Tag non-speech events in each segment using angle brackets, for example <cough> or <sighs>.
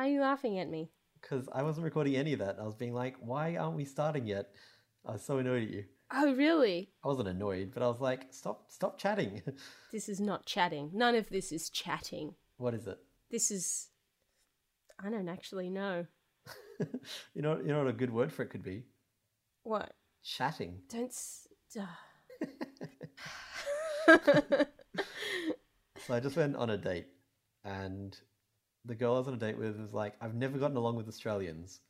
Why are you laughing at me? Because I wasn't recording any of that. I was being like, why aren't we starting yet? I was so annoyed at you. Oh, really? I wasn't annoyed, but I was like, stop, stop chatting. <laughs> This is not chatting. None of this is chatting. what is it? This is. I don't actually know. <laughs> You know, you know what a good word for it could be? What? Chatting. Don't. S- <laughs> So I just went on a date, and the girl I was on a date with was like, I've never gotten along with Australians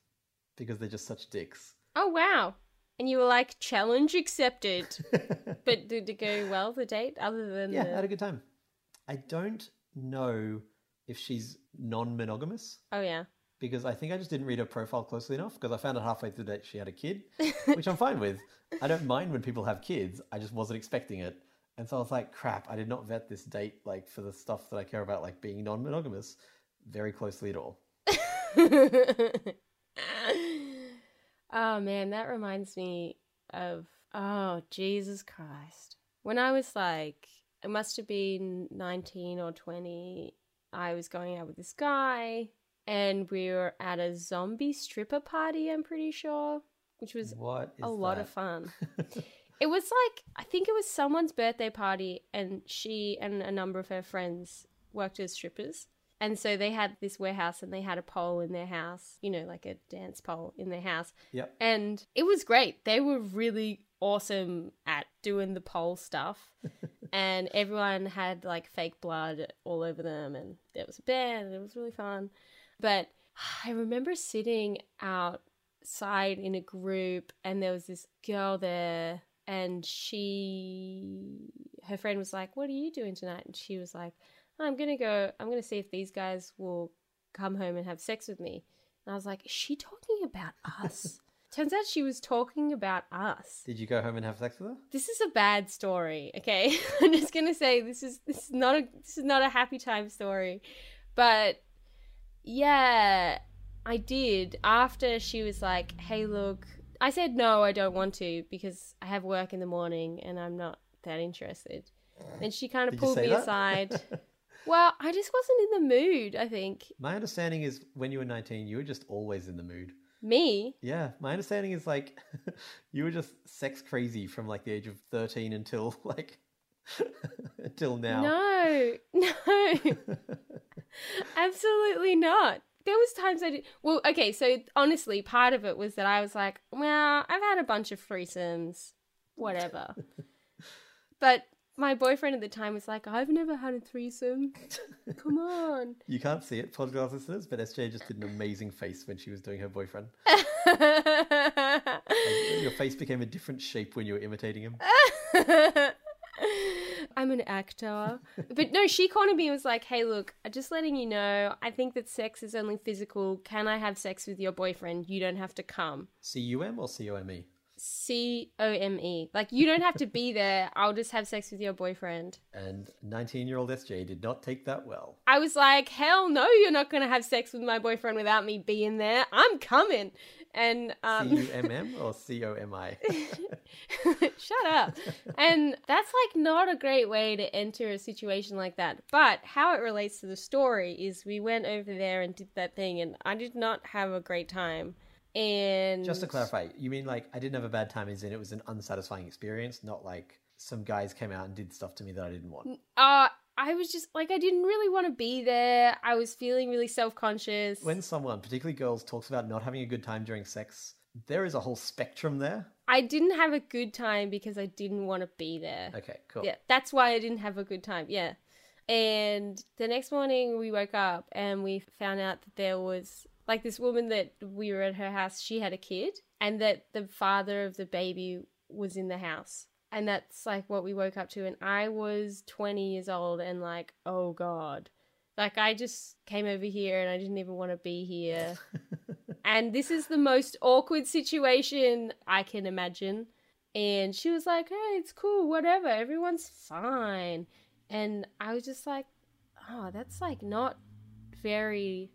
because they're just such dicks. oh, wow. And you were like, challenge accepted. <laughs> but did it go well, the date, other than yeah, I had a good time. I don't know if she's non-monogamous Oh, yeah. because I think I just didn't read her profile closely enough because I found out halfway through that she had a kid, <laughs> which I'm fine with. I don't mind when people have kids. I just wasn't expecting it. And so I was like, crap, I did not vet this date like for the stuff that I care about, like being non-monogamous, very closely at all. <laughs> oh man, that reminds me of oh Jesus Christ. When I was like it must have been 19 or 20, I was going out with this guy and we were at a zombie stripper party, I'm pretty sure, which was a lot of fun. <laughs> It was like I think it was someone's birthday party, and she and a number of her friends worked as strippers. And so they had this warehouse, and they had a pole in their house, you know, like a dance pole in their house. Yep. And it was great. They were really awesome at doing the pole stuff, <laughs> and everyone had like fake blood all over them, and there was a band, and it was really fun. But <sighs> I remember sitting outside in a group, and there was this girl there, and she, her friend was like, "What are you doing tonight?" And she was like, "I'm gonna go. I'm gonna see if these guys will come home and have sex with me." And I was like, "Is she talking about us?" <laughs> Turns out she was talking about us. Did you go home and have sex with her? This is a bad story, okay? <laughs> I'm just gonna say this is this is not a this is not a happy time story. But yeah, I did. After she was like, Hey look I said no, I don't want to because I have work in the morning and I'm not that interested. And she kind of Did pulled me that? aside. <laughs> well, I just wasn't in the mood, I think. My understanding is when you were 19, you were just always in the mood. Me? Yeah, my understanding is like <laughs> you were just sex crazy from like the age of 13 until <laughs> like <laughs> until now. No, no. Absolutely not. There was times I did. Well, okay, so honestly, part of it was that I was like, well, I've had a bunch of threesomes, whatever. but my boyfriend at the time was like, I've never had a threesome. Come on. <laughs> You can't see it, podcast listeners, but SJ just did an amazing face when she was doing her boyfriend. <laughs> Your face became a different shape when you were imitating him. <laughs> I'm an actor. But no, she cornered me and was like, hey, look, I just letting you know, I think that sex is only physical. Can I have sex with your boyfriend? You don't have to come. C U M or C O M E? C O M E. Like, you don't have to be there. I'll just have sex with your boyfriend. And 19 year old SJ did not take that well. I was like, hell no, you're not going to have sex with my boyfriend without me being there. I'm coming. And, C um, U M M <laughs> or C O M I? <laughs> Shut up. and that's like not a great way to enter a situation like that. But how it relates to the story is we went over there and did that thing, and I did not have a great time. And Just to clarify, you mean like I didn't have a bad time, as in it was an unsatisfying experience, not like some guys came out and did stuff to me that I didn't want. uh, I was just like, I didn't really want to be there. I was feeling really self conscious. When someone, particularly girls, talks about not having a good time during sex, there is a whole spectrum there. I didn't have a good time because I didn't want to be there. Okay, cool. Yeah, that's why I didn't have a good time. Yeah. And the next morning we woke up and we found out that there was like this woman that we were at her house, she had a kid and that the father of the baby was in the house. And that's like what we woke up to and I was 20 years old and like, oh god. Like I just came over here and I didn't even want to be here. <laughs> and this is the most awkward situation I can imagine. And she was like, hey, it's cool, whatever, everyone's fine. And I was just like, oh, that's like not very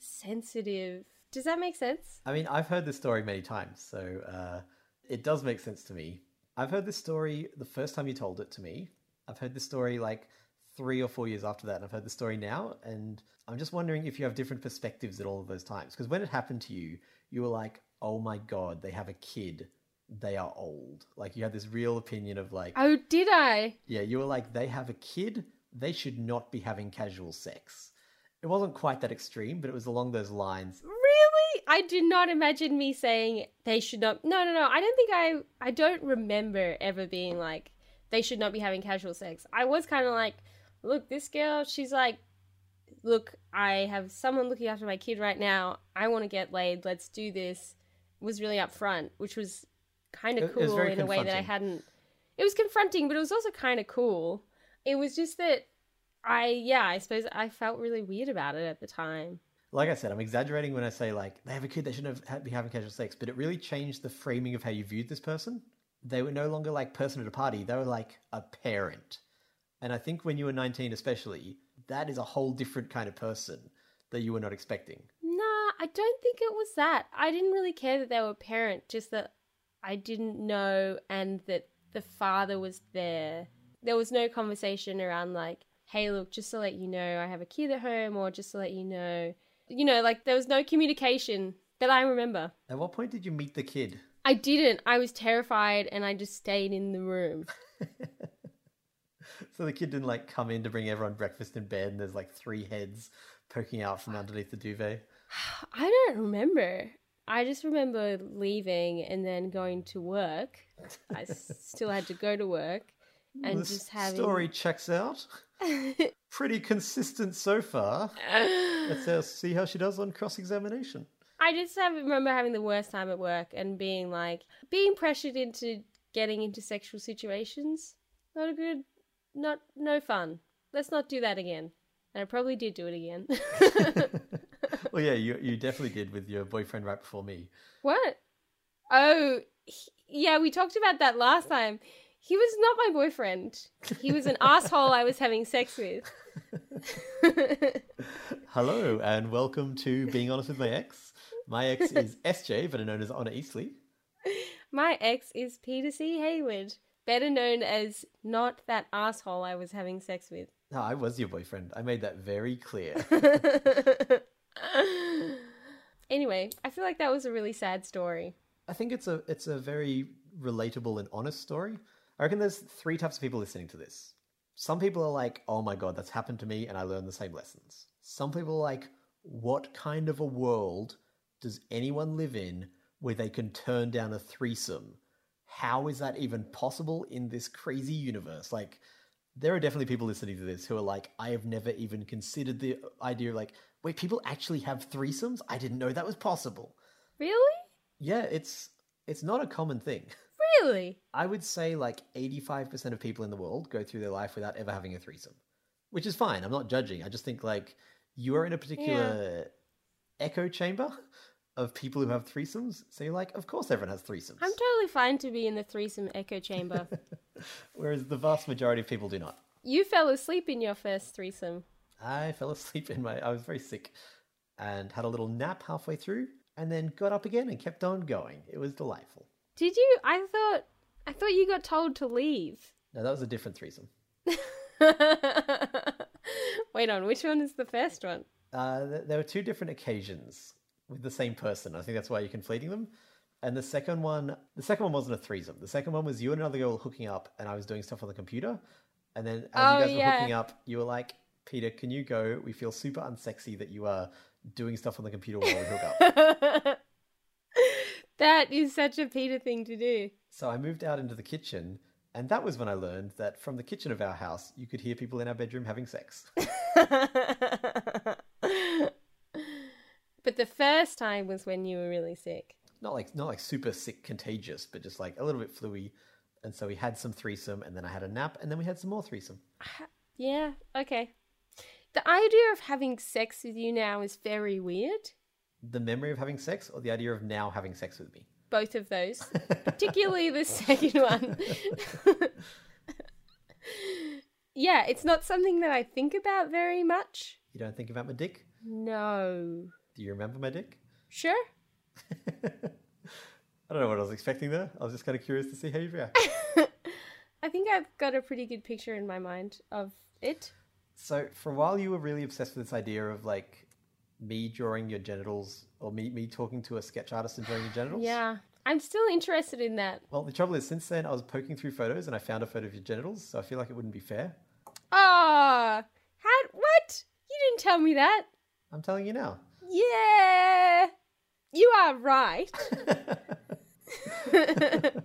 sensitive. Does that make sense? I mean, I've heard this story many times, so uh, it does make sense to me. I've heard this story the first time you told it to me. I've heard this story like three or four years after that, and I've heard the story now, and I'm just wondering if you have different perspectives at all of those times. Because when it happened to you, you were like, "Oh my god, they have a kid. They are old." Like you had this real opinion of like, Oh, did I? yeah, you were like, "They have a kid. They should not be having casual sex." It wasn't quite that extreme, but it was along those lines. Really? I did not imagine me saying they should not. No, no, no. I don't think I. I don't remember ever being like they should not be having casual sex. I was kind of like, look, this girl. She's like, look, I have someone looking after my kid right now. I want to get laid. Let's do this. Was really upfront, which was kind of cool in a way that I hadn't. It was confronting, but it was also kind of cool. It was just that I, yeah, I suppose I felt really weird about it at the time. Like I said, I'm exaggerating when I say like they have a kid, they shouldn't have ha- be having casual sex, but it really changed the framing of how you viewed this person. They were no longer like person at a party; they were like a parent. And I think when you were 19, especially, that is a whole different kind of person that you were not expecting. Nah, I don't think it was that. I didn't really care that they were a parent, just that I didn't know and that the father was there. There was no conversation around like, hey, look, just to let you know, I have a kid at home, or just to let you know, you know, like there was no communication that I remember. At what point did you meet the kid? I didn't. I was terrified and I just stayed in the room. <laughs> So the kid didn't like come in to bring everyone breakfast in bed, and there's like three heads poking out from underneath the duvet. <sighs> I don't remember. I just remember leaving and then going to work. I <laughs> still had to go to work and this just having story checks out. <laughs> Pretty consistent so far. Let's uh, <laughs> see how she does on cross examination. I just have, remember having the worst time at work and being like being pressured into getting into sexual situations. Not a good, not no fun. Let's not do that again. And I probably did do it again. <laughs> well, yeah, you you definitely did with your boyfriend right before me. what? Oh, he- yeah, we talked about that last time. He was not my boyfriend. He was an asshole I was having sex with. <laughs> Hello and welcome to Being Honest with My Ex. My ex is <laughs> SJ, better known as Honor Eastley. My ex is Peter C. Hayward, better known as not that asshole I was having sex with. No, I was your boyfriend. I made that very clear. <laughs> anyway, I feel like that was a really sad story. I think it's a it's a very relatable and honest story. I reckon there's three types of people listening to this. Some people are like, "Oh my god, that's happened to me and I learned the same lessons." Some people are like, "What kind of a world does anyone live in where they can turn down a threesome? How is that even possible in this crazy universe?" Like there are definitely people listening to this who are like, "I have never even considered the idea of like, wait, people actually have threesomes? I didn't know that was possible." Really? Yeah, it's it's not a common thing. <laughs> Really? I would say like 85% of people in the world go through their life without ever having a threesome, which is fine. I'm not judging. I just think like you are in a particular echo chamber of people who have threesomes. So you're like, of course everyone has threesomes. I'm totally fine to be in the threesome echo chamber. <laughs> Whereas the vast majority of people do not. you fell asleep in your first threesome. I fell asleep in my, I was very sick and had a little nap halfway through and then got up again and kept on going. It was delightful. Did you? I thought I thought you got told to leave. No, that was a different threesome. <laughs> Wait on, which one is the first one? Uh, th- there were two different occasions with the same person. I think that's why you're conflating them. And the second one, the second one wasn't a threesome. The second one was you and another girl hooking up, and I was doing stuff on the computer. And then as Oh, you guys yeah. were hooking up, you were like, "Peter, can you go? We feel super unsexy that you are doing stuff on the computer while we hook up." <laughs> that is such a Peter thing to do. so I moved out into the kitchen, and that was when I learned that from the kitchen of our house, you could hear people in our bedroom having sex. <laughs> but the first time was when you were really sick. not like not like super sick contagious but just like a little bit fluey and so we had some threesome and then i had a nap and then we had some more threesome Yeah, okay. The idea of having sex with you now is very weird. The memory of having sex or the idea of now having sex with me Both of those, <laughs> particularly the second one. <laughs> yeah, it's not something that I think about very much. you don't think about my dick No. do you remember my dick Sure. <laughs> i don't know what i was expecting there i was just kind of curious to see how you react I think I've got a pretty good picture in my mind of it. So for a while, you were really obsessed with this idea of like me drawing your genitals, or me me talking to a sketch artist and drawing your genitals. Yeah. I'm still interested in that. Well, the trouble is, since then, I was poking through photos and I found a photo of your genitals, so I feel like it wouldn't be fair. Ah, how? What? You didn't tell me that. I'm telling you now. Yeah, you are right. <laughs> <laughs>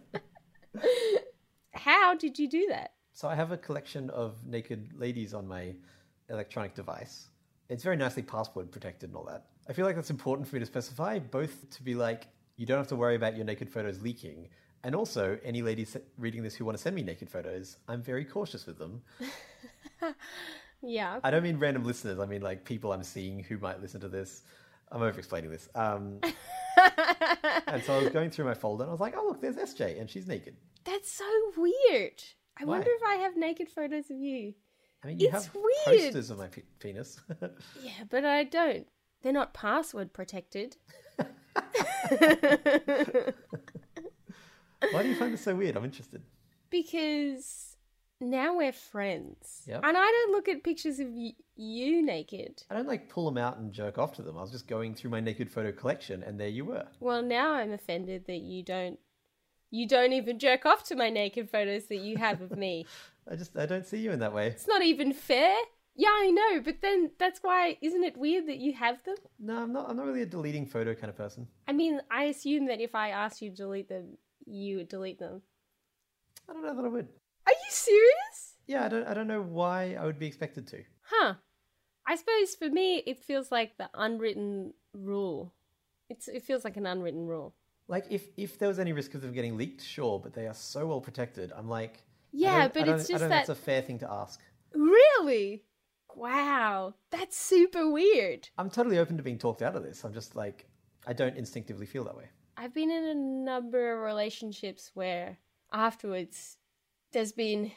how did you do that? So I have a collection of naked ladies on my electronic device. It's very nicely password protected and all that. I feel like that's important for me to specify, both to be like, you don't have to worry about your naked photos leaking, and also any ladies reading this who want to send me naked photos, I'm very cautious with them. <laughs> Yeah. I don't mean random listeners, I mean like people I'm seeing who might listen to this. I'm over explaining this. Um, <laughs> and so I was going through my folder and I was like, oh, look, there's SJ, and she's naked. That's so weird. I Why? wonder if I have naked photos of you. I mean, you It's have weird. posters of my pe- penis. <laughs> Yeah, but I don't. They're not password protected. <laughs> Why do you find this so weird? I'm interested. because now we're friends. Yep. And I don't look at pictures of y- you naked. I don't like pull them out and jerk off to them. I was just going through my naked photo collection, and there you were. Well, now I'm offended that you don't you don't even jerk off to my naked photos that you have of me. <laughs> I just I don't see you in that way. it's not even fair. Yeah, I know, but then that's why isn't it weird that you have them? No, I'm not. I'm not really a deleting photo kind of person. I mean, I assume that if I asked you to delete them, you would delete them. I don't know that I would. Are you serious? Yeah, I don't. I don't know why I would be expected to. Huh. I suppose for me it feels like the unwritten rule. It's it feels like an unwritten rule. Like, if if there was any risk of them getting leaked, sure, but they are so well protected. I'm like, Yeah, but it's I just don't that that's a fair thing to ask. Really? Wow. That's super weird. I'm totally open to being talked out of this. I'm just like, I don't instinctively feel that way. I've been in a number of relationships where afterwards there's been,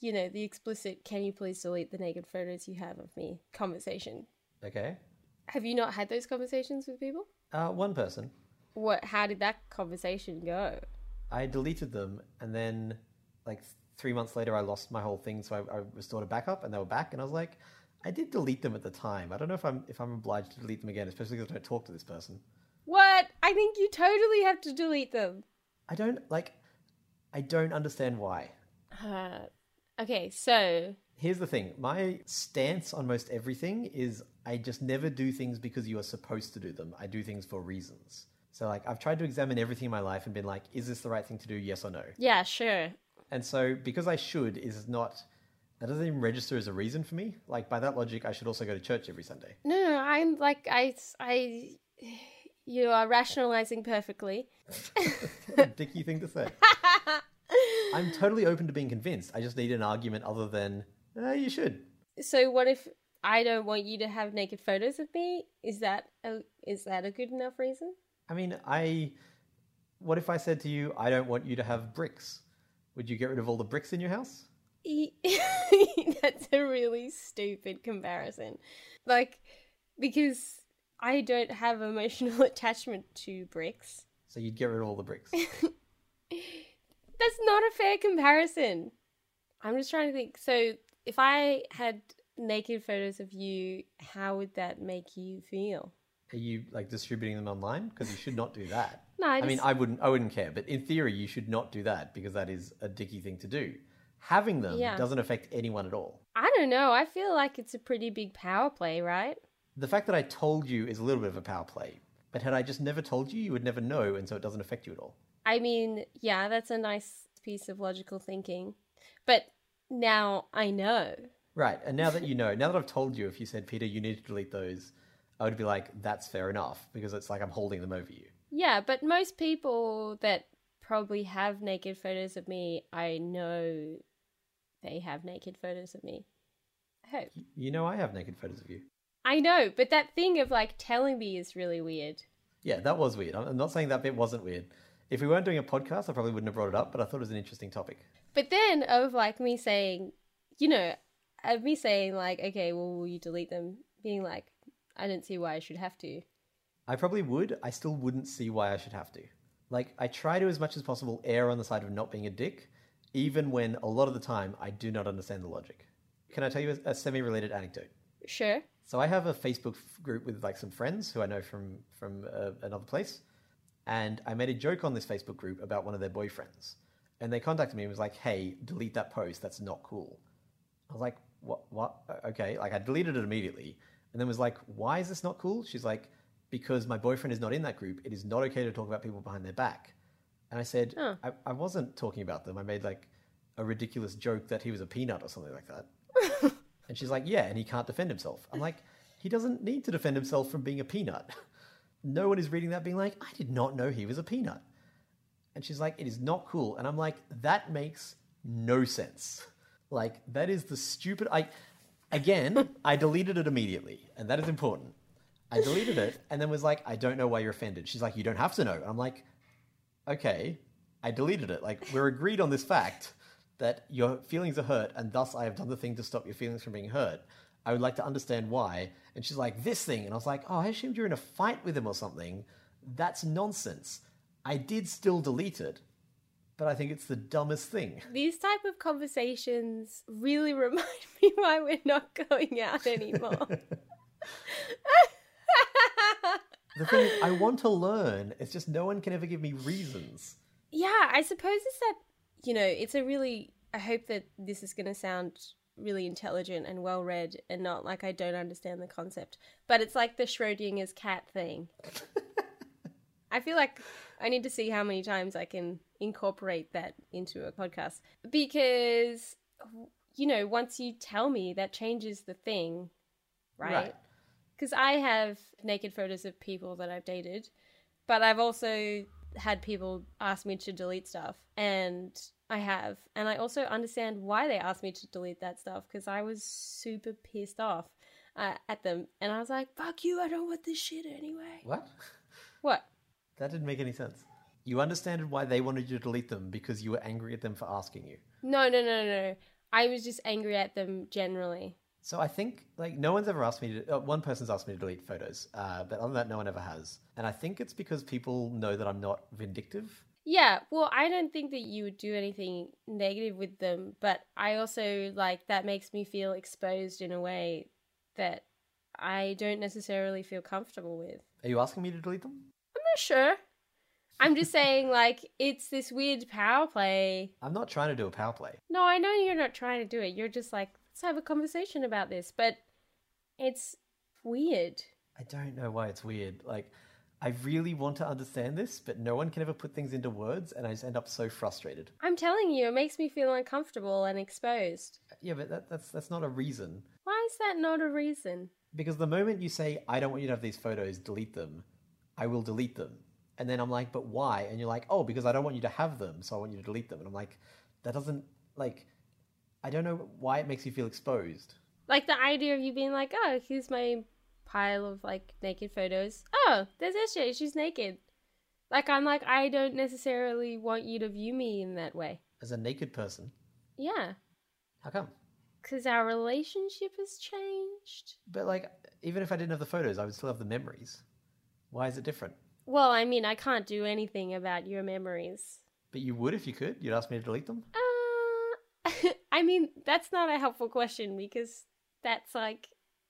you know, the explicit, can you please delete the naked photos you have of me conversation. Okay. Have you not had those conversations with people? Uh, one person, What how did that conversation go? I deleted them, and then like three months later, I lost my whole thing, so I, I restored a backup, and they were back, and I was like, I did delete them at the time. I don't know if I'm if I'm obliged to delete them again, especially because I don't talk to this person. What? I think you totally have to delete them. I don't like. I don't understand why. Uh, okay, so Here's the thing my stance on most everything is I just never do things because you are supposed to do them. I do things for reasons. So, like, I've tried to examine everything in my life and been like, is this the right thing to do? Yes or no? yeah, sure. And so, because I should is not, that doesn't even register as a reason for me. Like, by that logic, I should also go to church every Sunday. No, no, I'm like I I <sighs> you are rationalizing perfectly. <laughs> dicky thing to say. <laughs> I'm totally open to being convinced. I just need an argument other than, eh, you should. So what if I don't want you to have naked photos of me? Is that a, is that a good enough reason? I mean, I. What if I said to you, I don't want you to have bricks? Would you get rid of all the bricks in your house? <laughs> That's a really stupid comparison. Like because I don't have emotional <laughs> attachment to bricks. So you'd get rid of all the bricks. <laughs> That's not a fair comparison. I'm just trying to think. So, if I had naked photos of you, how would that make you feel? Are you like distributing them online? Because you should not do that. No, I, I mean, I wouldn't. I wouldn't care. But in theory, you should not do that because that is a dicky thing to do. Having them Yeah. doesn't affect anyone at all. I don't know. I feel like it's a pretty big power play, right? The fact that I told you is a little bit of a power play. But had I just never told you, you would never know, and so it doesn't affect you at all. I mean, yeah, that's a nice piece of logical thinking. But now I know. Right. And now that you know, now that I've told you, if you said, Peter, you need to delete those, I would be like, that's fair enough because it's like I'm holding them over you. Yeah, but most people that probably have naked photos of me, I know they have naked photos of me. I hope. You know, I have naked photos of you. I know, but that thing of like telling me is really weird. Yeah, that was weird. I'm not saying that bit wasn't weird. If we weren't doing a podcast, I probably wouldn't have brought it up, but I thought it was an interesting topic. But then of like me saying, you know, of me saying like, okay, well, will you delete them? Being like, I don't see why I should have to. I probably would. I still wouldn't see why I should have to. Like, I try to, as much as possible, err on the side of not being a dick, even when a lot of the time I do not understand the logic. Can I tell you a, a semi-related anecdote? Sure. So I have a Facebook group with like some friends who I know from from uh, another place, and I made a joke on this Facebook group about one of their boyfriends, and they contacted me and was like, "Hey, delete that post. That's not cool." I was like, "What? What? Okay." Like I deleted it immediately, and then was like, "Why is this not cool?" She's like, "Because my boyfriend is not in that group. It is not okay to talk about people behind their back." And I said, Oh. I, "I wasn't talking about them. I made like a ridiculous joke that he was a peanut or something like that." <laughs> And she's like, yeah, and he can't defend himself. I'm like, he doesn't need to defend himself from being a peanut. <laughs> No one is reading that being like, I did not know he was a peanut. And she's like, it is not cool. And I'm like, that makes no sense. Like, that is the stupid. I, again, <laughs> I deleted it immediately, and that is important. I deleted it and then was like, I don't know why you're offended. She's like, you don't have to know. And I'm like, okay, I deleted it. Like, we're agreed on this fact that your feelings are hurt, and thus I have done the thing to stop your feelings from being hurt. I would like to understand why. And she's like, this thing. And I was like, oh, I assumed you're in a fight with him or something. That's nonsense. I did still delete it, but I think it's the dumbest thing. These type of conversations really <laughs> remind me why we're not going out anymore. <laughs> The thing is, I want to learn. It's just no one can ever give me reasons. yeah, I suppose it's that, you know, it's a really. I hope that this is going to sound really intelligent and well read and not like I don't understand the concept. But it's like the Schrodinger's cat thing. <laughs> I feel like I need to see how many times I can incorporate that into a podcast because, you know, once you tell me that changes the thing, right? Right. Because I have naked photos of people that I've dated, but I've also had people ask me to delete stuff, and I have. And I also understand why they asked me to delete that stuff because I was super pissed off uh, at them. And I was like, fuck you, I don't want this shit anyway. What? What? That didn't make any sense. You understood why they wanted you to delete them because you were angry at them for asking you. No, no, no, no. I was just angry at them generally. So I think like no one's ever asked me to. Uh, one person's asked me to delete photos, uh, but other than that, no one ever has. And I think it's because people know that I'm not vindictive. Yeah, well, I don't think that you would do anything negative with them, but I also like that makes me feel exposed in a way that I don't necessarily feel comfortable with. Are you asking me to delete them? I'm not sure. I'm just saying, like, it's this weird power play. I'm not trying to do a power play. No, I know you're not trying to do it. You're just like, let's have a conversation about this, but it's weird. I don't know why it's weird. Like, I really want to understand this, but no one can ever put things into words, and I just end up so frustrated. I'm telling you, it makes me feel uncomfortable and exposed. Uh, yeah, but that, that's that's not a reason. Why is that not a reason? Because the moment you say, I don't want you to have these photos, delete them, I will delete them. And then I'm like, but why? And you're like, oh, because I don't want you to have them, so I want you to delete them. And I'm like, that doesn't, like, I don't know why it makes you feel exposed. Like the idea of you being like, oh, here's my pile of like naked photos. Oh, there's SJ, she's naked. Like I'm like, I don't necessarily want you to view me in that way. As a naked person, Yeah. how come? Because our relationship has changed. But, like, even if I didn't have the photos, I would still have the memories. Why is it different? Well, I mean, I can't do anything about your memories. But you would if you could. You'd ask me to delete them? Uh, <laughs> I mean, that's not a helpful question because that's like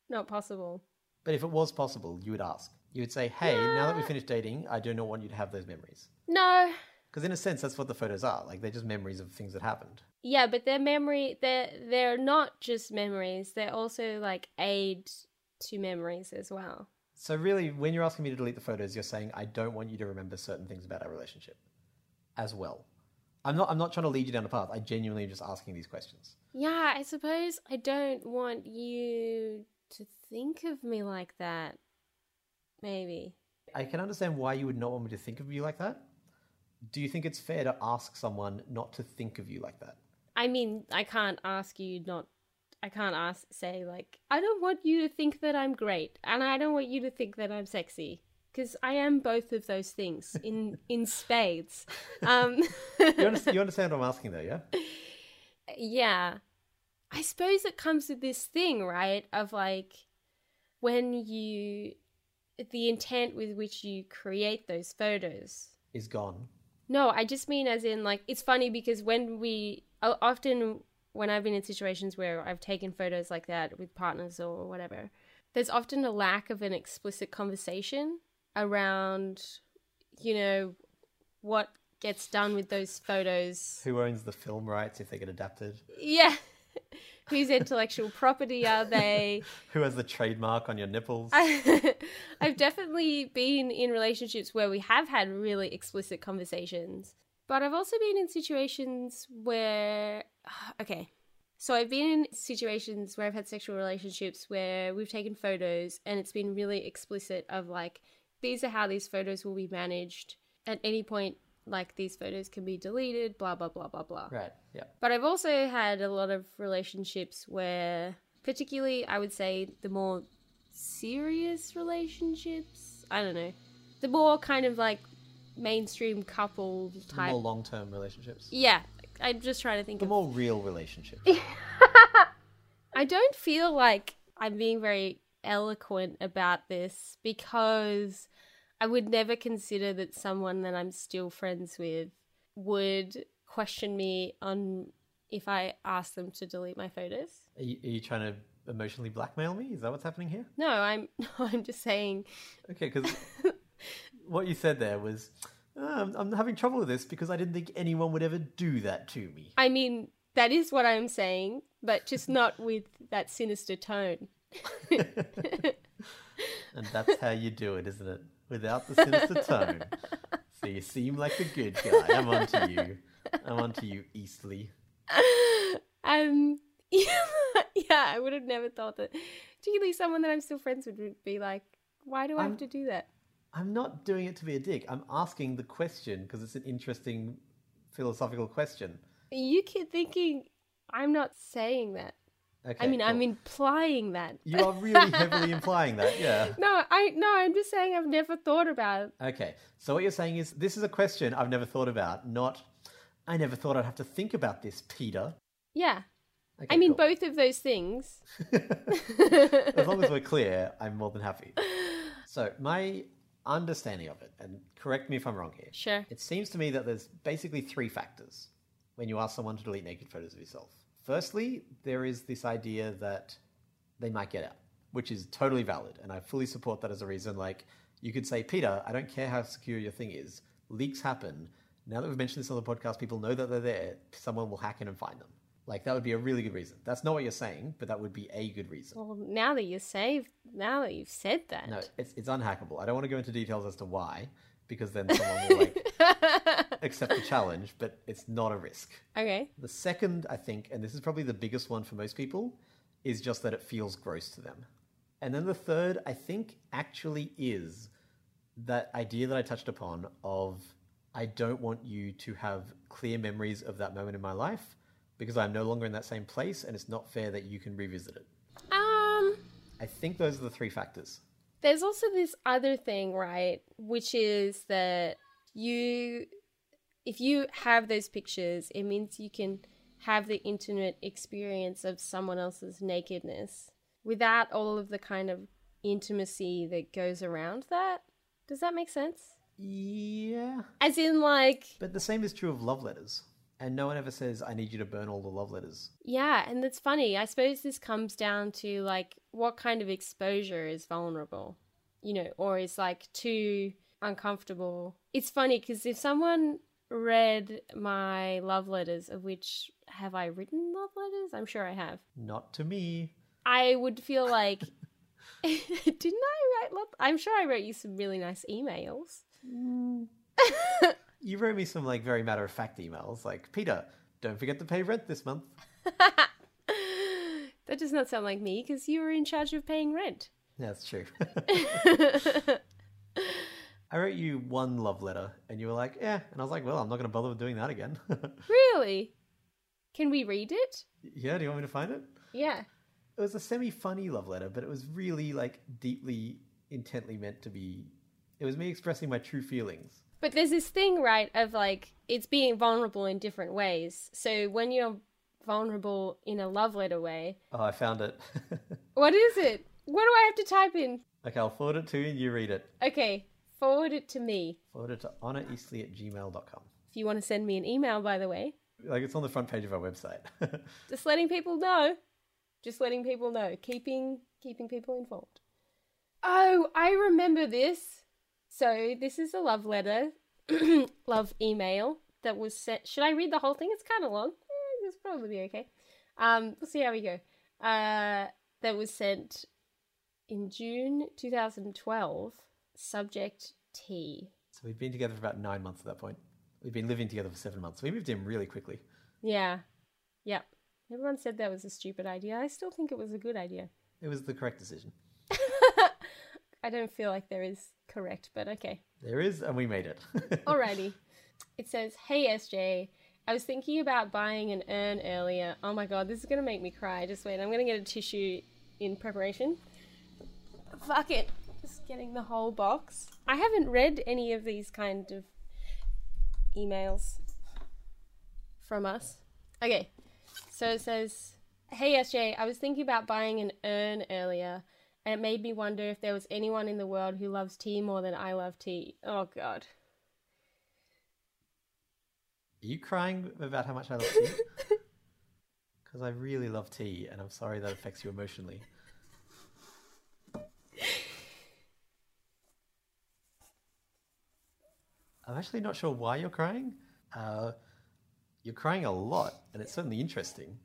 not possible. But if it was possible, you would ask. You would say, hey, now that we've finished dating, I do not want you to have those memories. No. Because in a sense, that's what the photos are. Like, they're just memories of things that happened. Yeah, but their memory they're they're not just memories, they're also like aid to memories as well. So really, when you're asking me to delete the photos, you're saying I don't want you to remember certain things about our relationship, as well. I'm not. I'm not trying to lead you down a path. I genuinely am just asking these questions. Yeah, I suppose I don't want you to think of me like that. Maybe. I can understand why you would not want me to think of you like that. Do you think it's fair to ask someone not to think of you like that? I mean, I can't ask you not I can't ask say like I don't want you to think that I'm great and I don't want you to think that I'm sexy because I am both of those things <laughs> in in spades. <laughs> Um You understand, <laughs> you understand what I'm asking, there, yeah? yeah. I suppose it comes with this thing, right? Of like when you the intent with which you create those photos. Is gone. No, I just mean as in like it's funny because when we often when I've been in situations where I've taken photos like that with partners or whatever, there's often a lack of an explicit conversation around, you know, what gets done with those photos. Who owns the film rights if they get adapted? Yeah. <laughs> Whose intellectual property are they? <laughs> Who has the trademark on your nipples? <laughs> I've definitely been in relationships where we have had really explicit conversations, but I've also been in situations where, <sighs> okay, so I've been in situations where I've had sexual relationships where we've taken photos and it's been really explicit of like, these are how these photos will be managed. At any point, like these photos can be deleted, blah, blah, blah, blah, blah. right. Yeah. But I've also had a lot of relationships where, particularly, I would say the more serious relationships, I don't know, the more kind of like mainstream couple The type. more long-term relationships. Yeah, I'm just trying to think The of. more real relationships. <laughs> I don't feel like I'm being very eloquent about this because I would never consider that someone that I'm still friends with would question me on if I ask them to delete my photos. Are you, are you trying to emotionally blackmail me? Is that what's happening here? No, I'm <laughs> I'm just saying Okay, because <laughs> what you said there was, um, I'm having trouble with this because I didn't think anyone would ever do that to me. I mean that is what I'm saying, but just <laughs> not with that sinister tone. And that's how you do it, isn't it? Without the sinister tone. So you seem like a good guy. I'm onto you. I'm onto you, Eastley. Um <laughs> yeah, I would have never thought that particularly someone that I'm still friends with would be like, why do I I'm- have to do that? I'm not doing it to be a dick. I'm asking the question because it's an interesting philosophical question. You keep thinking I'm not saying that. Okay, I mean, I'm implying that. You are really heavily <laughs> implying that, yeah. No, I no, I'm just saying I've never thought about it. Okay, so what you're saying is this is a question I've never thought about, not I never thought I'd have to think about this, Peter. Yeah. Okay, I mean cool. both of those things. <laughs> <laughs> as long as we're clear, I'm more than happy. So, my understanding of it, and correct me if I'm wrong here, Sure. it seems to me that there's basically three factors when you ask someone to delete naked photos of yourself. Firstly, there is this idea that they might get out, which is totally valid, and I fully support that as a reason. Like, you could say, Peter, I don't care how secure your thing is, leaks happen. Now that we've mentioned this on the podcast, people know that they're there, someone will hack in and find them. Like, that would be a really good reason. That's not what you're saying, but that would be a good reason. Well, now that you saved, now that you've said that. No, it's, it's unhackable. I don't want to go into details as to why, because then someone will like <laughs> accept the challenge, but it's not a risk. okay. The second, I think, and this is probably the biggest one for most people, is just that it feels gross to them. And then the third, I think, actually is that idea that I touched upon of I don't want you to have clear memories of that moment in my life because I'm no longer in that same place and it's not fair that you can revisit it. Um I think those are the three factors. there's also this other thing, right? Which is that you, if you have those pictures, it means you can have the intimate experience of someone else's nakedness without all of the kind of intimacy that goes around that. Does that make sense? Yeah. As in, like, But the same is true of love letters. And no one ever says, I need you to burn all the love letters. yeah, and it's funny. I suppose this comes down to, like, what kind of exposure is vulnerable, you know, or is, like, too uncomfortable. It's funny because if someone read my love letters, of which have I written love letters? I'm sure I have. Not to me. I would feel like, <laughs> didn't I write love? I'm sure I wrote you some really nice emails. You wrote me some like very matter of fact emails like, Peter, don't forget to pay rent this month. <laughs> that does not sound like me because you were in charge of paying rent. That's true. <laughs> I wrote you one love letter and you were like, yeah. And I was like, well, I'm not going to bother with doing that again. <laughs> really? Can we read it? yeah, do you want me to find it? Yeah. It was a semi funny love letter, but it was really like deeply, intently meant to be. It was me expressing my true feelings. But there's this thing, right, of like it's being vulnerable in different ways. So when you're vulnerable in a love letter way, Oh, I found it. <laughs> what is it? What do I have to type in? okay, I'll forward it to you and you read it. Okay, forward it to me. Forward it to honoreastley at gmail.com. If you want to send me an email, by the way. Like it's on the front page of our website. <laughs> Just letting people know. Just letting people know. Keeping keeping people informed. Oh, I remember this. So this is a love letter, <clears throat> love email that was sent. Should I read the whole thing? It's kind of long. Eh, it's probably be okay. Um, we'll see how we go. Uh, that was sent in June 2012. Subject T. so we'd been together for about nine months at that point. We'd been living together for seven months. We moved in really quickly. Yeah. Yep. Everyone said that was a stupid idea. I still think it was a good idea. It was the correct decision. <laughs> I don't feel like there is correct, but okay. There is, and we made it. <laughs> Alrighty. It says, Hey SJ, I was thinking about buying an urn earlier. Oh my god, this is gonna make me cry. Just wait, I'm gonna get a tissue in preparation. Fuck it. Just getting the whole box. I haven't read any of these kind of emails from us. Okay. So it says, Hey SJ, I was thinking about buying an urn earlier, and it made me wonder if there was anyone in the world who loves tea more than I love tea. Oh god. Are you crying about how much I love tea? <laughs> Because I really love tea, and I'm sorry that affects you emotionally. <laughs> I'm actually not sure why you're crying. Uh, you're crying a lot, and it's certainly interesting.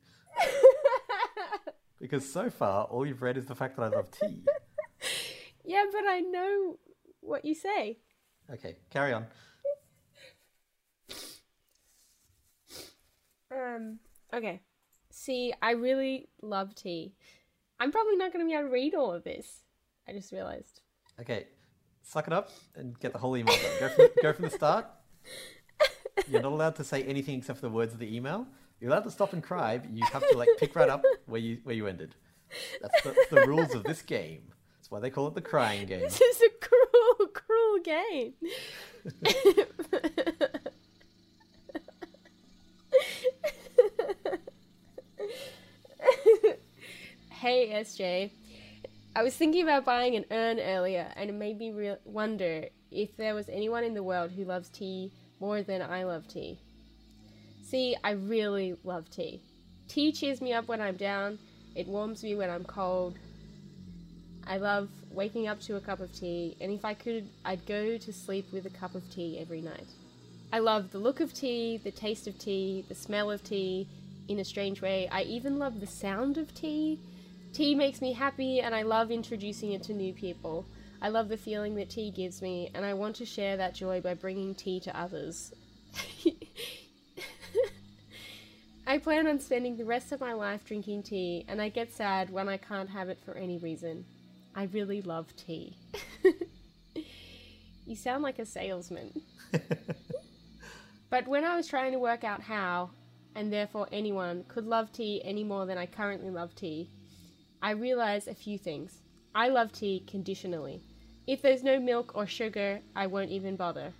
<laughs> because so far, all you've read is the fact that I love tea. <laughs> Yeah, but I know what you say. Okay, carry on. Um, okay. See, I really love tea. I'm probably not going to be able to read all of this. I just realized. Okay, suck it up and get the whole email done. Go from, go from the start. You're not allowed to say anything except for the words of the email. You're allowed to stop and cry, but you have to like pick right up where you where you ended. That's the, the rules of this game. That's why they call it the crying game. This is a cruel, cruel game. <laughs> hey, SJ. I was thinking about buying an urn earlier, and it made me re- wonder if there was anyone in the world who loves tea more than I love tea. See, I really love tea. Tea cheers me up when I'm down, it warms me when I'm cold. I love waking up to a cup of tea, and if I could, I'd go to sleep with a cup of tea every night. I love the look of tea, the taste of tea, the smell of tea, in a strange way. I even love the sound of tea. Tea makes me happy, and I love introducing it to new people. I love the feeling that tea gives me, and I want to share that joy by bringing tea to others. <laughs> I plan on spending the rest of my life drinking tea, and I get sad when I can't have it for any reason. I really love tea. <laughs> you sound like a salesman. <laughs> but when I was trying to work out how, and therefore anyone, could love tea any more than I currently love tea, I realize a few things. I love tea conditionally. If there's no milk or sugar, I won't even bother.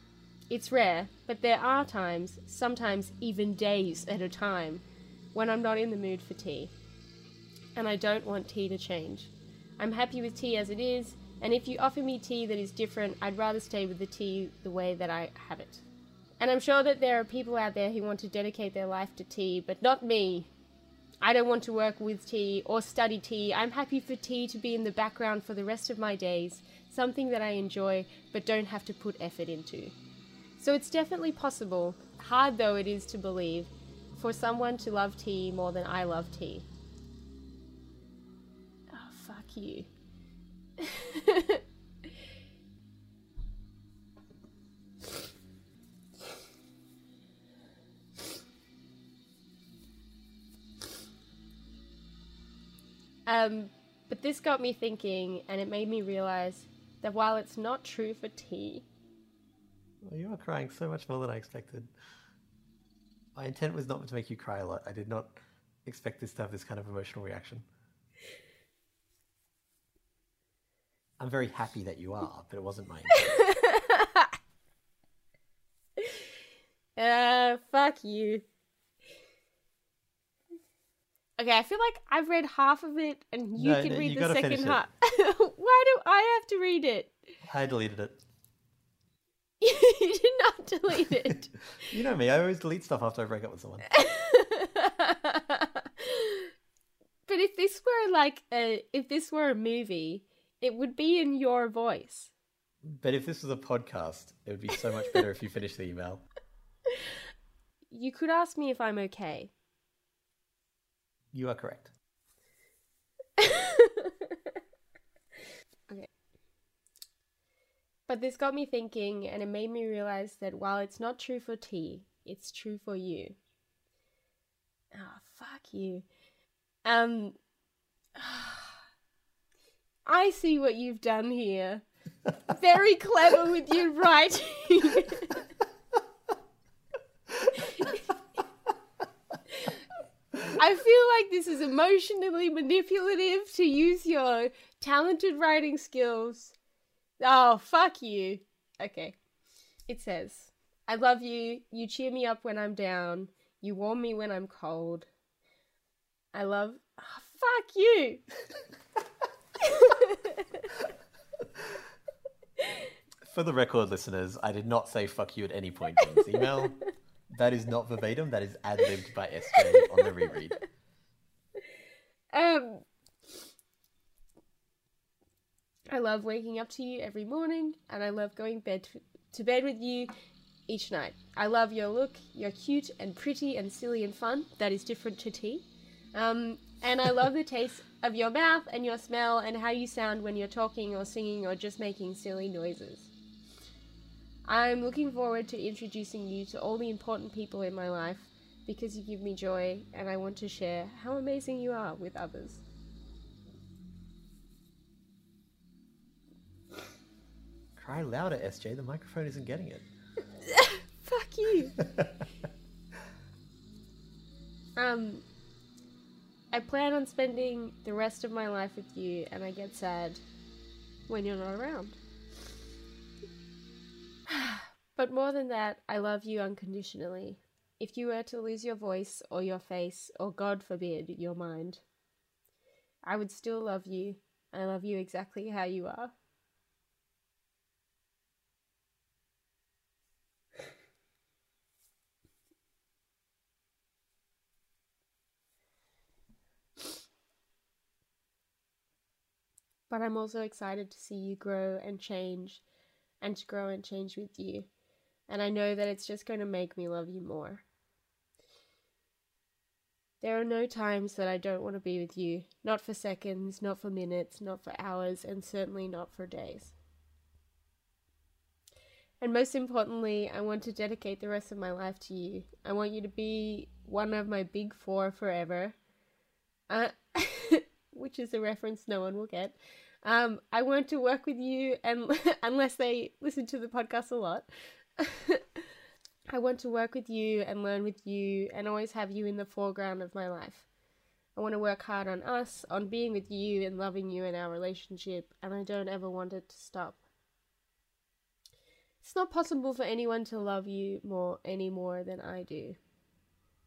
It's rare, but there are times, sometimes even days at a time, when I'm not in the mood for tea. And I don't want tea to change. I'm happy with tea as it is, and if you offer me tea that is different, I'd rather stay with the tea the way that I have it. And I'm sure that there are people out there who want to dedicate their life to tea, but not me. I don't want to work with tea or study tea. I'm happy for tea to be in the background for the rest of my days, something that I enjoy but don't have to put effort into. So it's definitely possible, hard though it is to believe, for someone to love tea more than I love tea. Oh, fuck you. <laughs> um, but this got me thinking, and it made me realize that while it's not true for tea, Well, you are crying so much more than I expected. My intent was not to make you cry a lot. I did not expect this to have this kind of emotional reaction. I'm very happy that you are, but it wasn't my intent. <laughs> Uh, fuck you. Okay, I feel like I've read half of it and you No, can no, read you the second half. <laughs> Why do I have to read it? I deleted it. <laughs> you did not delete it. <laughs> you know me, I always delete stuff after I break up with someone. but if this were like a if this were a movie, it would be in your voice. But if this was a podcast, it would be so much better if you finished the email. You could ask me if I'm okay. You are correct. <laughs> okay. But this got me thinking, and it made me realize that while it's not true for tea, it's true for you. Oh, fuck you. Um, <sighs> I see what you've done here. <laughs> Very clever with your writing. <laughs> I feel like this is emotionally manipulative to use your talented writing skills. Oh, fuck you. Okay. It says, I love you. You cheer me up when I'm down. You warm me when I'm cold. I love. Oh, fuck you. <laughs> For the record, listeners, I did not say fuck you at any point in this email. <laughs> that is not verbatim. That is ad libbed by SJ on the reread. <laughs> Um, I love waking up to you every morning, and I love going bed to bed with you each night. I love your look. You're cute and pretty and silly and fun. That is different to tea. Um, and I love the <laughs> taste of your mouth and your smell and how you sound when you're talking or singing or just making silly noises. I'm looking forward to introducing you to all the important people in my life because you give me joy and I want to share how amazing you are with others. Cry louder, SJ. The microphone isn't getting it. <laughs> Fuck you. <laughs> um, I plan on spending the rest of my life with you, and I get sad when you're not around. <sighs> but more than that, I love you unconditionally. If you were to lose your voice or your face, or God forbid, your mind, I would still love you. I love you exactly how you are. <sighs> but I'm also excited to see you grow and change and to grow and change with you. And I know that it's just going to make me love you more. There are no times that I don't want to be with you. Not for seconds, not for minutes, not for hours, and certainly not for days. And most importantly, I want to dedicate the rest of my life to you. I want you to be one of my big four forever. Uh, <laughs> which is a reference no one will get. Um, I want to work with you, and <laughs> unless they listen to the podcast a lot, <laughs> I want to work with you and learn with you, and always have you in the foreground of my life. I want to work hard on us, on being with you and loving you in our relationship, and I don't ever want it to stop. It's not possible for anyone to love you more any more than I do.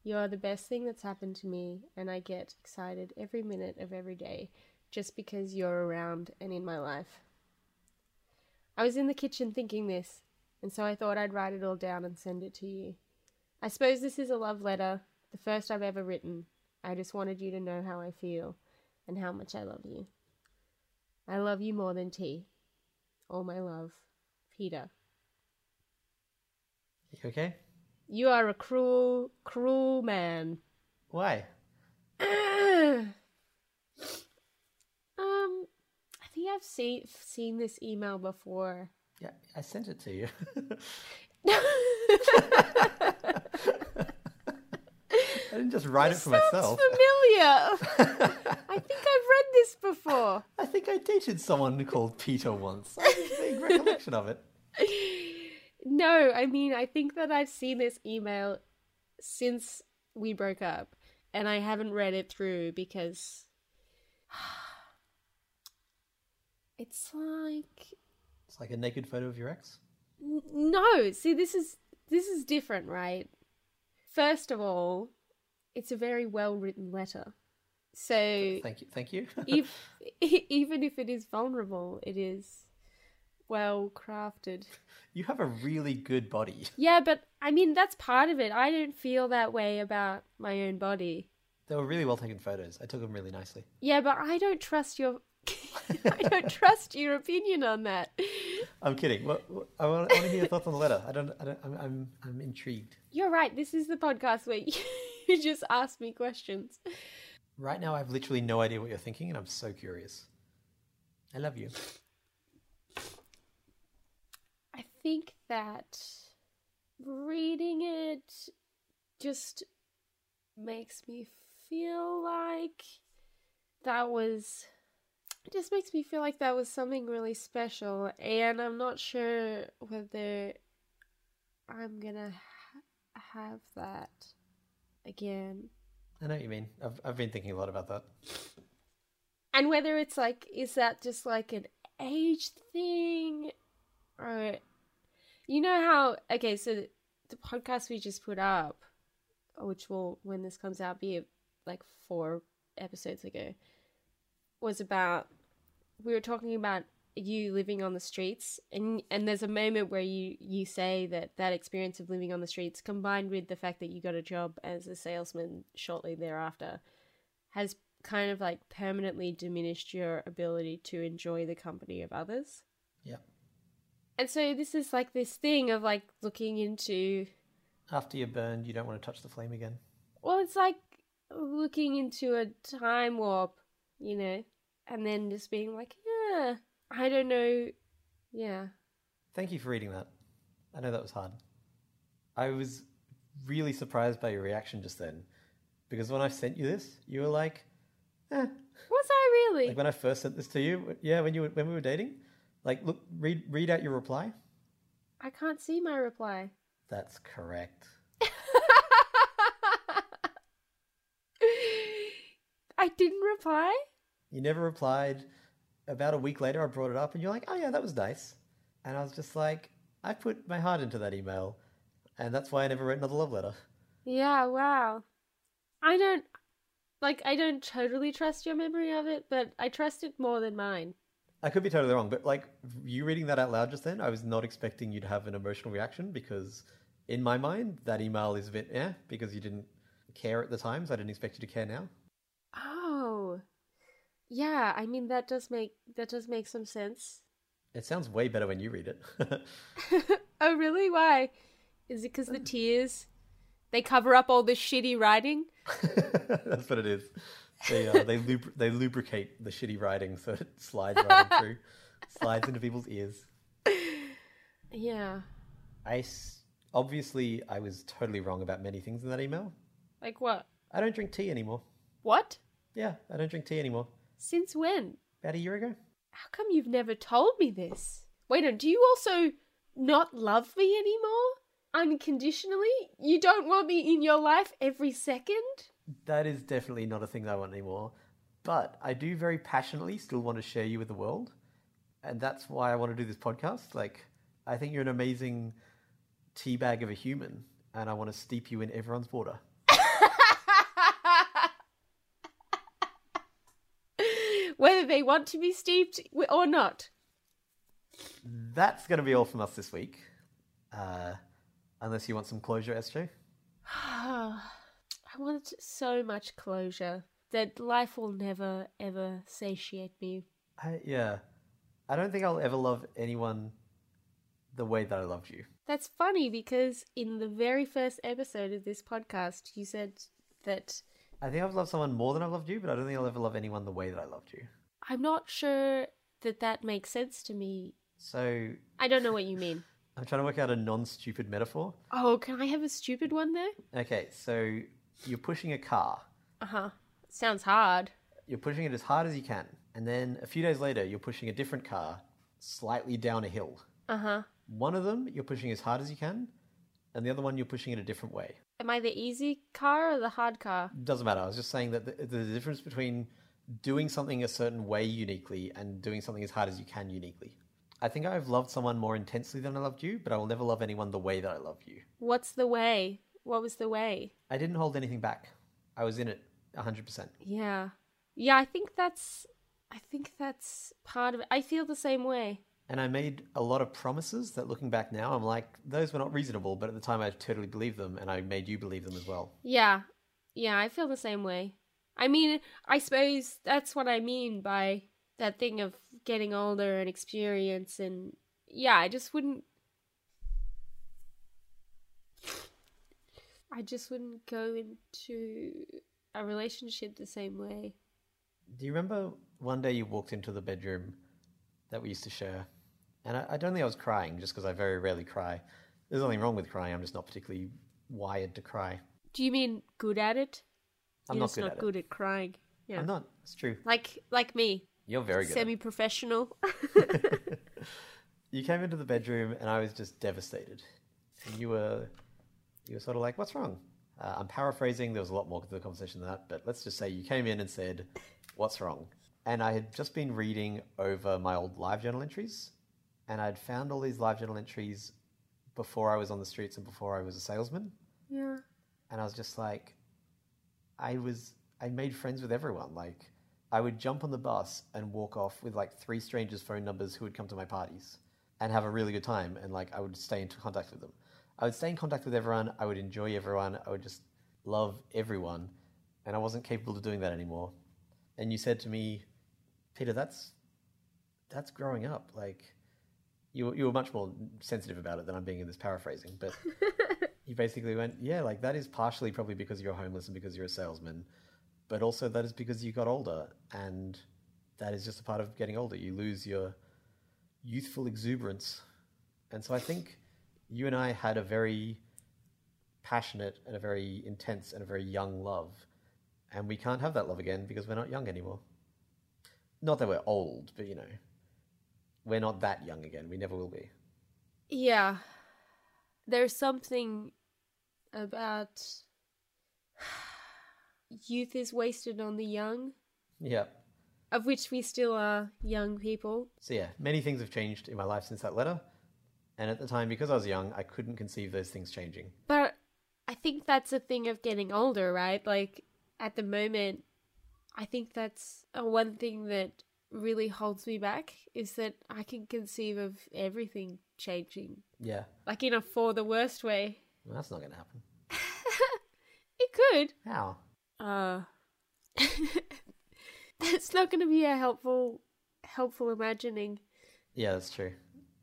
You are the best thing that's happened to me, and I get excited every minute of every day just because you're around and in my life. I was in the kitchen thinking this, and so I thought I'd write it all down and send it to you. I suppose this is a love letter, the first I've ever written. I just wanted you to know how I feel and how much I love you. I love you more than tea. All my love, Peter. You okay? You are a cruel, cruel man. Why? Ah! um, I think I've seen seen this email before. Yeah, I sent it to you. I didn't just write This it for sounds myself. familiar. <laughs> I think I've read this before. I think I dated someone called Peter once. I have a vague recollection of it. No, I mean, I think that I've seen this email since we broke up, and I haven't read it through because it's like It's like a naked photo of your ex. N- no. See, this is this is different, right? First of all, it's a very well written letter, so Thank you. Thank you. <laughs> if <laughs> even if it is vulnerable, it is well crafted. You have a really good body. Yeah, but I mean that's part of it. I don't feel that way about my own body. They were really well taken photos. I took them really nicely. Yeah, but I don't trust your <laughs> I don't trust your opinion on that. I'm kidding. What, what, I, want, I want to hear your thoughts on the letter. I don't. I don't. I'm. I'm, I'm intrigued. You're right. This is the podcast where <laughs> you just ask me questions. Right now, I've literally no idea what you're thinking, and I'm so curious. I love you. I think that reading it just makes me feel like that was it just makes me feel like that was something really special and i'm not sure whether i'm gonna ha- have that again I know what you mean. I've I've been thinking a lot about that. and whether it's like is that just like an age thing or you know how okay so the, the podcast we just put up which will when this comes out be like four episodes ago was about we were talking about you living on the streets and and there's a moment where you you say that that experience of living on the streets combined with the fact that you got a job as a salesman shortly thereafter has kind of like permanently diminished your ability to enjoy the company of others Yeah. and so this is like this thing of like looking into After you're burned, you don't want to touch the flame again. well it's like looking into a time warp you know and then just being like yeah i don't know yeah Thank you for reading that. I know that was hard. I was really surprised by your reaction just then, because when I sent you this, you were like, "Eh." was i really Like when I first sent this to you, yeah, when you were, when we were dating, like look, read read out your reply. i can't see my reply That's correct. <laughs> i didn't reply You never replied. About a week later, I brought it up, and you're like, "Oh yeah, that was nice," and I was just like, "I put my heart into that email, and that's why I never wrote another love letter." yeah wow i don't like i don't totally trust your memory of it but i trust it more than mine I could be totally wrong, but like you reading that out loud just then, I was not expecting you to have an emotional reaction because in my mind that email is a bit eh because you didn't care at the time, so I didn't expect you to care now. Yeah i mean that does make that does make some sense It sounds way better when you read it. <laughs> <laughs> oh really why is it because the tears they cover up all the shitty writing <laughs> That's what it is. They uh, they lubr- they lubricate the shitty writing so it slides right through, slides into people's ears. yeah I s- obviously I was totally wrong about many things in that email. like what I don't drink tea anymore. what Yeah, I don't drink tea anymore. Since when About a year ago. How come you've never told me this? Wait, on, do you also not love me anymore? Unconditionally? You don't want me in your life every second? That is definitely not a thing that I want anymore. But I do very passionately still want to share you with the world. And that's why I want to do this podcast. Like, I think you're an amazing teabag of a human, and I want to steep you in everyone's water. Whether they want to be steeped or not. That's going to be all from us this week. Uh, unless you want some closure, SJ. <sighs> I want so much closure that life will never, ever satiate me. I, yeah. I don't think I'll ever love anyone the way that I loved you. That's funny because in the very first episode of this podcast, you said that I think I've loved someone more than I've loved you, but I don't think I'll ever love anyone the way that I loved you. I'm not sure that that makes sense to me. So I don't know what you mean. <laughs> I'm trying to work out a non-stupid metaphor. Oh, can I have a stupid one there? Okay, so you're pushing a car. Uh huh. Sounds hard. You're pushing it as hard as you can, and then a few days later, you're pushing a different car slightly down a hill. Uh huh. One of them you're pushing as hard as you can, and the other one you're pushing it a different way. Am I the easy car or the hard car? Doesn't matter. I was just saying that the, the difference between doing something a certain way uniquely and doing something as hard as you can uniquely. I think I've loved someone more intensely than I loved you, but I will never love anyone the way that I love you. What's the way? What was the way? I didn't hold anything back. I was in it 100%. Yeah. Yeah, I think that's I think that's part of it. I feel the same way. And I made a lot of promises that looking back now, I'm like, those were not reasonable, but at the time I totally believed them and I made you believe them as well. Yeah. Yeah, I feel the same way. I mean, I suppose that's what I mean by that thing of getting older and experience and yeah, I just wouldn't I just wouldn't go into a relationship the same way. Do you remember one day you walked into the bedroom that we used to share? And I, I don't think I was crying just because I very rarely cry. There's nothing wrong with crying, I'm just not particularly wired to cry. Do you mean good at it? I'm You're not good not at good at crying. Yeah. I'm not. It's true. Like like me. You're very good. Semi professional. <laughs> <laughs> you came into the bedroom and I was just devastated. And you were, you were sort of like, "What's wrong?" Uh, I'm paraphrasing. There was a lot more to the conversation than that, but let's just say you came in and said, "What's wrong?" And I had just been reading over my old live journal entries, and I'd found all these live journal entries before I was on the streets and before I was a salesman, yeah. and I was just like, I was, I made friends with everyone. Like, I would jump on the bus and walk off with like three strangers' phone numbers who would come to my parties and have a really good time. And like, I would stay in contact with them. I would stay in contact with everyone. I would enjoy everyone. I would just love everyone. And I wasn't capable of doing that anymore. And you said to me, Peter, that's, that's growing up. Like, you, were- you were much more sensitive about it than I'm being in this paraphrasing, but <laughs> you basically went, yeah, like that is partially probably because you're homeless and because you're a salesman, but also that is because you got older, and that is just a part of getting older. You lose your youthful exuberance, and so I think you and I had a very passionate and a very intense and a very young love, and we can't have that love again because we're not young anymore. Not that we're old, but you know, we're not that young again. We never will be. Yeah. There's something about youth is wasted on the young, Yeah. of which we still are young people. So yeah, many things have changed in my life since that letter. And at the time, because I was young, I couldn't conceive those things changing. But I think that's a thing of getting older, right? Like at the moment, I think that's a one thing that really holds me back is that I can conceive of everything changing, Yeah, like in a for the worst way. well, that's not going to happen. <laughs> It could. How? Uh, <laughs> that's not going to be a helpful, helpful imagining. Yeah, that's true.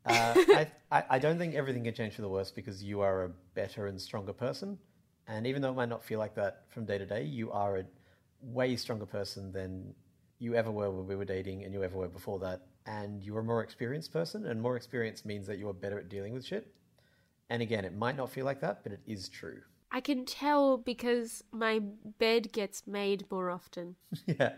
Uh, <laughs> I, I, I don't think everything can change for the worse because you are a better and stronger person. And even though it might not feel like that from day to day, you are a way stronger person than you ever were when we were dating and you ever were before that. And you're a more experienced person, and more experience means that you are better at dealing with shit. And again, it might not feel like that, but it is true. I can tell because my bed gets made more often. <laughs> <laughs> yeah.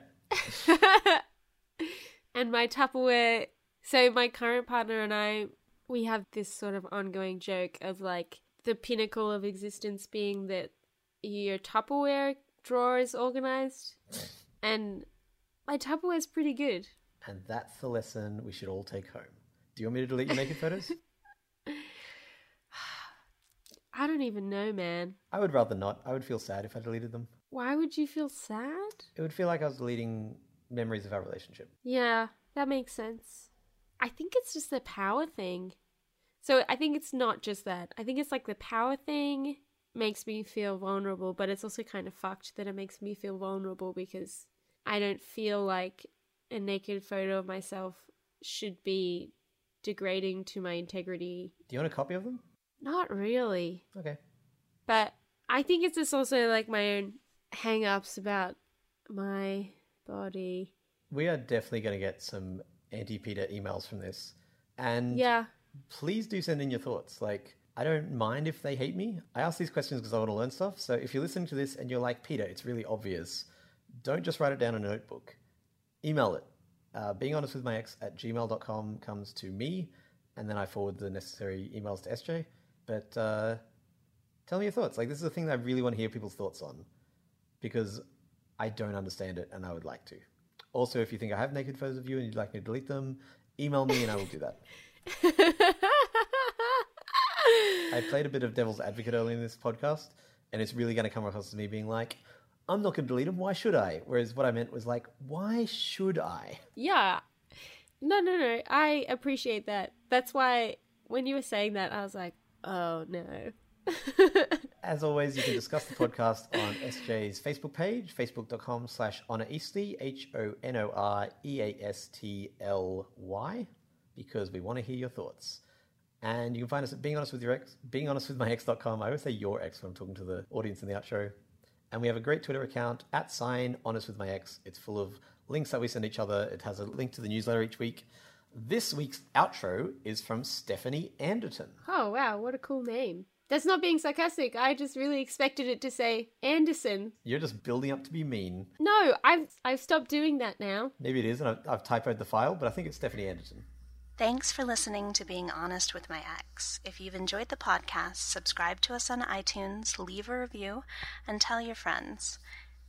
and my Tupperware. So my current partner and I, we have this sort of ongoing joke of like the pinnacle of existence being that your Tupperware drawer is organized, <laughs> and my Tupperware is pretty good. And that's the lesson we should all take home. Do you want me to delete your naked photos? <laughs> I don't even know, man. I would rather not. I would feel sad if I deleted them. Why would you feel sad? It would feel like I was deleting memories of our relationship. Yeah, that makes sense. I think it's just the power thing. So I think it's not just that. I think it's like the power thing makes me feel vulnerable, but it's also kind of fucked that it makes me feel vulnerable because I don't feel like a naked photo of myself should be degrading to my integrity. Do you want a copy of them? Not really. Okay. But I think it's just also like my own hang ups about my body. We are definitely going to get some anti Peter emails from this. And Yeah. please do send in your thoughts. Like, I don't mind if they hate me. I ask these questions because I want to learn stuff. So if you're listening to this and you're like, Peter, it's really obvious, don't just write it down in a notebook. Email it. Uh, being honest with my ex at gmail.com comes to me, and then I forward the necessary emails to SJ. But uh, tell me your thoughts. Like, this is a thing that I really want to hear people's thoughts on because I don't understand it and I would like to. Also, if you think I have naked photos of you and you'd like me to delete them, email me and I will do that. <laughs> I played a bit of devil's advocate early in this podcast, and it's really going to come across as me being like, I'm not going to delete them. Why should I? Whereas what I meant was like, why should I? Yeah. No, no, no. I appreciate that. That's why when you were saying that, I was like, oh no. <laughs> As always, you can discuss the podcast on SJ's Facebook page, facebook.com slash honoreastly, H-O-N-O-R-E-A-S-T-L-Y, because we want to hear your thoughts. And you can find us at Being Honest with Your Ex, Being Honest with My Ex.com. I always say your ex when I'm talking to the audience in the outro. And we have a great Twitter account, at sign honest with my ex. It's full of links that we send each other. It has a link to the newsletter each week. This week's outro is from Stephanie Anderton. Oh, wow. What a cool name. That's not being sarcastic. I just really expected it to say Anderson. You're just building up to be mean. No, I've I've stopped doing that now. Maybe it is, and I've, I've typoed the file, but I think it's Stephanie Anderton. Thanks for listening to Being Honest with My Ex. If you've enjoyed the podcast, subscribe to us on iTunes, leave a review, and tell your friends.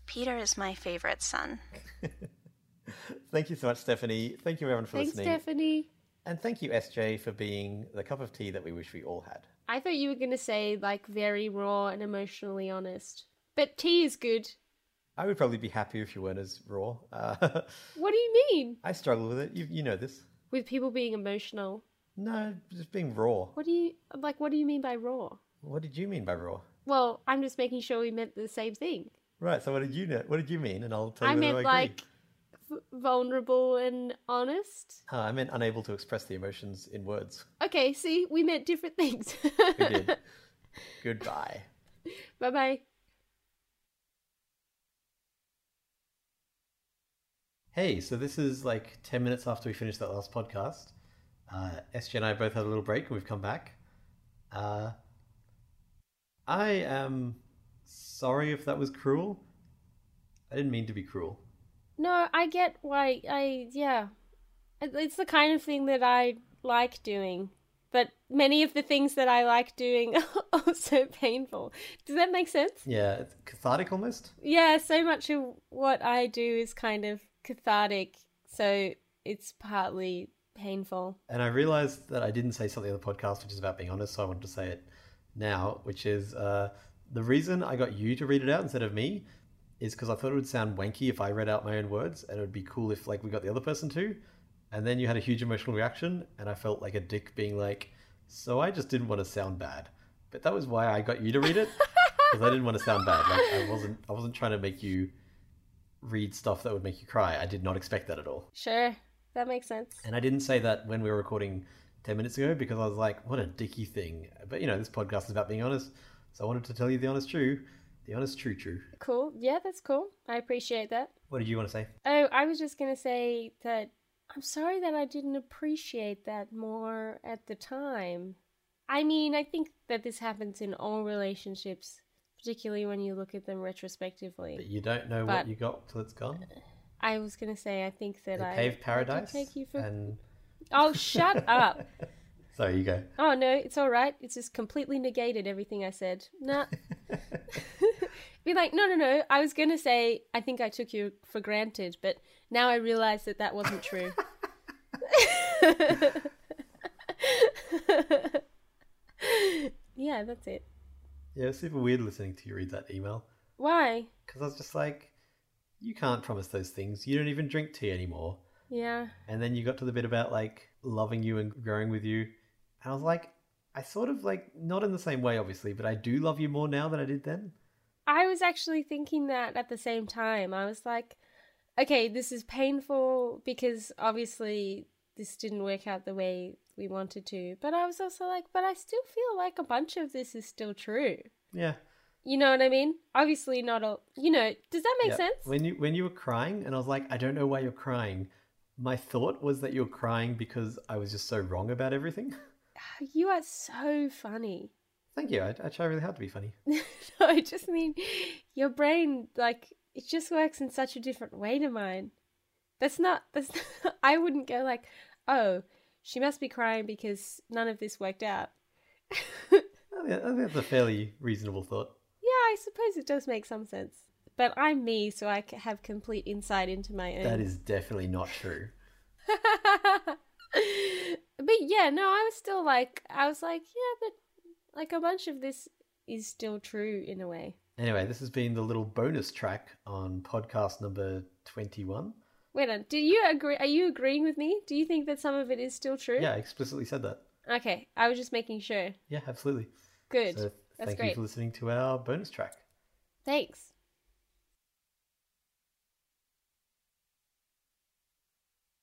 Peter is my favorite son. <laughs> Thank you so much, Stephanie. Thank you, everyone, for listening. Thanks, listening. Stephanie. And thank you, SJ, for being the cup of tea that we wish we all had. I thought you were going to say like very raw and emotionally honest. But tea is good. I would probably be happier if you weren't as raw. Uh, <laughs> What do you mean? I struggle with it. You, you know this. With people being emotional. No, just being raw. What do you like what do you mean by raw? What did you mean by raw? Well, I'm just making sure we meant the same thing. Right. So what did you know? What did you mean? And I'll tell you I meant I agree. like v- vulnerable and honest. Uh, I meant unable to express the emotions in words. Okay, see, we meant different things. We did. <laughs> Goodbye. bye bye. Hey, so this is like 10 minutes after we finished that last podcast. Uh, SJ and I both had a little break and we've come back. Uh, I am sorry if that was cruel. I didn't mean to be cruel. No, I get why I yeah. It's the kind of thing that I like doing. But many of the things that I like doing <laughs> are also painful. Does that make sense? Yeah, it's cathartic almost. Yeah, so much of what I do is kind of cathartic, so it's partly painful. And I realized that I didn't say something on the podcast, which is about being honest, so I wanted to say it now, which is uh, the reason I got you to read it out instead of me is because I thought it would sound wanky if I read out my own words, and it would be cool if like we got the other person to. And then you had a huge emotional reaction, and I felt like a dick being like, "So I just didn't want to sound bad." But that was why I got you to read it because I didn't want to sound bad. Like I wasn't, I wasn't trying to make you read stuff that would make you cry. I did not expect that at all. Sure, that makes sense. And I didn't say that when we were recording 10 minutes ago because I was like, what a dicky thing. But you know, this podcast is about being honest. So I wanted to tell you the honest truth. The honest true true. Cool. Yeah, that's cool. I appreciate that. What did you want to say? Oh, I was just going to say that I'm sorry that I didn't appreciate that more at the time. I mean, I think that this happens in all relationships, particularly when you look at them retrospectively. That you don't know But- what you got till it's gone? I was going to say, I think that I. cave I paradise? take you for. And Oh, shut up. <laughs> sorry, you go. Oh, no, it's all right. It's just completely negated everything I said. Nah. <laughs> Be like, no, no, no. I was going to say, I think I took you for granted, but now I realize that that wasn't true. <laughs> yeah, that's it. Yeah, it's super weird listening to you read that email. Why? Because I was just like, you can't promise those things. You don't even drink tea anymore. Yeah. And then you got to the bit about like loving you and growing with you. And I was like, I sort of like, not in the same way, obviously, but I do love you more now than I did then. I was actually thinking that at the same time. I was like, okay, this is painful because obviously this didn't work out the way we wanted to. But I was also like, but I still feel like a bunch of this is still true. Yeah. You know what I mean? Obviously not all, you know, does that make Yeah. sense? When you when you were crying, and I was like, I don't know why you're crying. My thought was that you're crying because I was just so wrong about everything. <laughs> <sighs> You are so funny. Thank you. I, I try really hard to be funny. <laughs> no, I just mean your brain, like, it just works in such a different way to mine. That's not, that's <laughs> I wouldn't go like, oh, she must be crying because none of this worked out. <laughs> I think, I think that's a fairly reasonable thought. Yeah, I suppose it does make some sense. But I'm me, so I have complete insight into my own. That is definitely not true. <laughs> but yeah, no, I was still like, I was like, yeah, but like a bunch of this is still true in a way. Anyway, this has been the little bonus track on podcast number 21. Wait on. Do you agree? Are you agreeing with me? Do you think that some of it is still true? Yeah, I explicitly said that. Okay, I was just making sure. Yeah, absolutely. Good. So That's thank great. you for listening to our bonus track. Thanks.